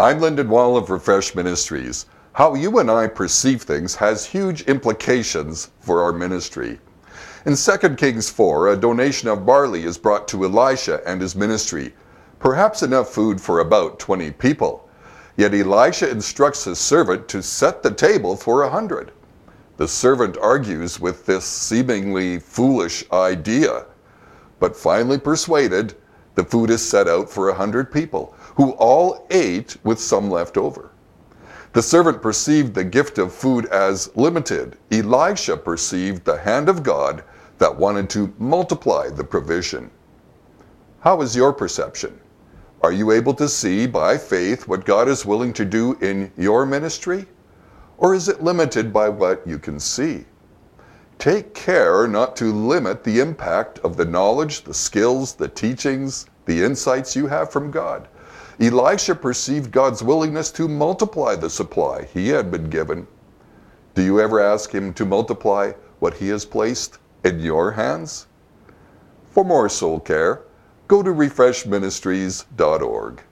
I'm Lyndon Wall of Refresh Ministries. How you and I perceive things has huge implications for our ministry. In 2 Kings 4, a donation of barley is brought to Elisha and his ministry, perhaps enough food for about 20 people. Yet Elisha instructs his servant to set the table for a hundred. The servant argues with this seemingly foolish idea, but finally persuaded, the food is set out for a hundred people, who all ate with some left over. The servant perceived the gift of food as limited. Elisha perceived the hand of God that wanted to multiply the provision. How is your perception? Are you able to see by faith what God is willing to do in your ministry? Or is it limited by what you can see? Take care not to limit the impact of the knowledge, the skills, the teachings, the insights you have from God. Elisha perceived God's willingness to multiply the supply he had been given. Do you ever ask him to multiply what he has placed in your hands? For more soul care, go to refreshministries.org.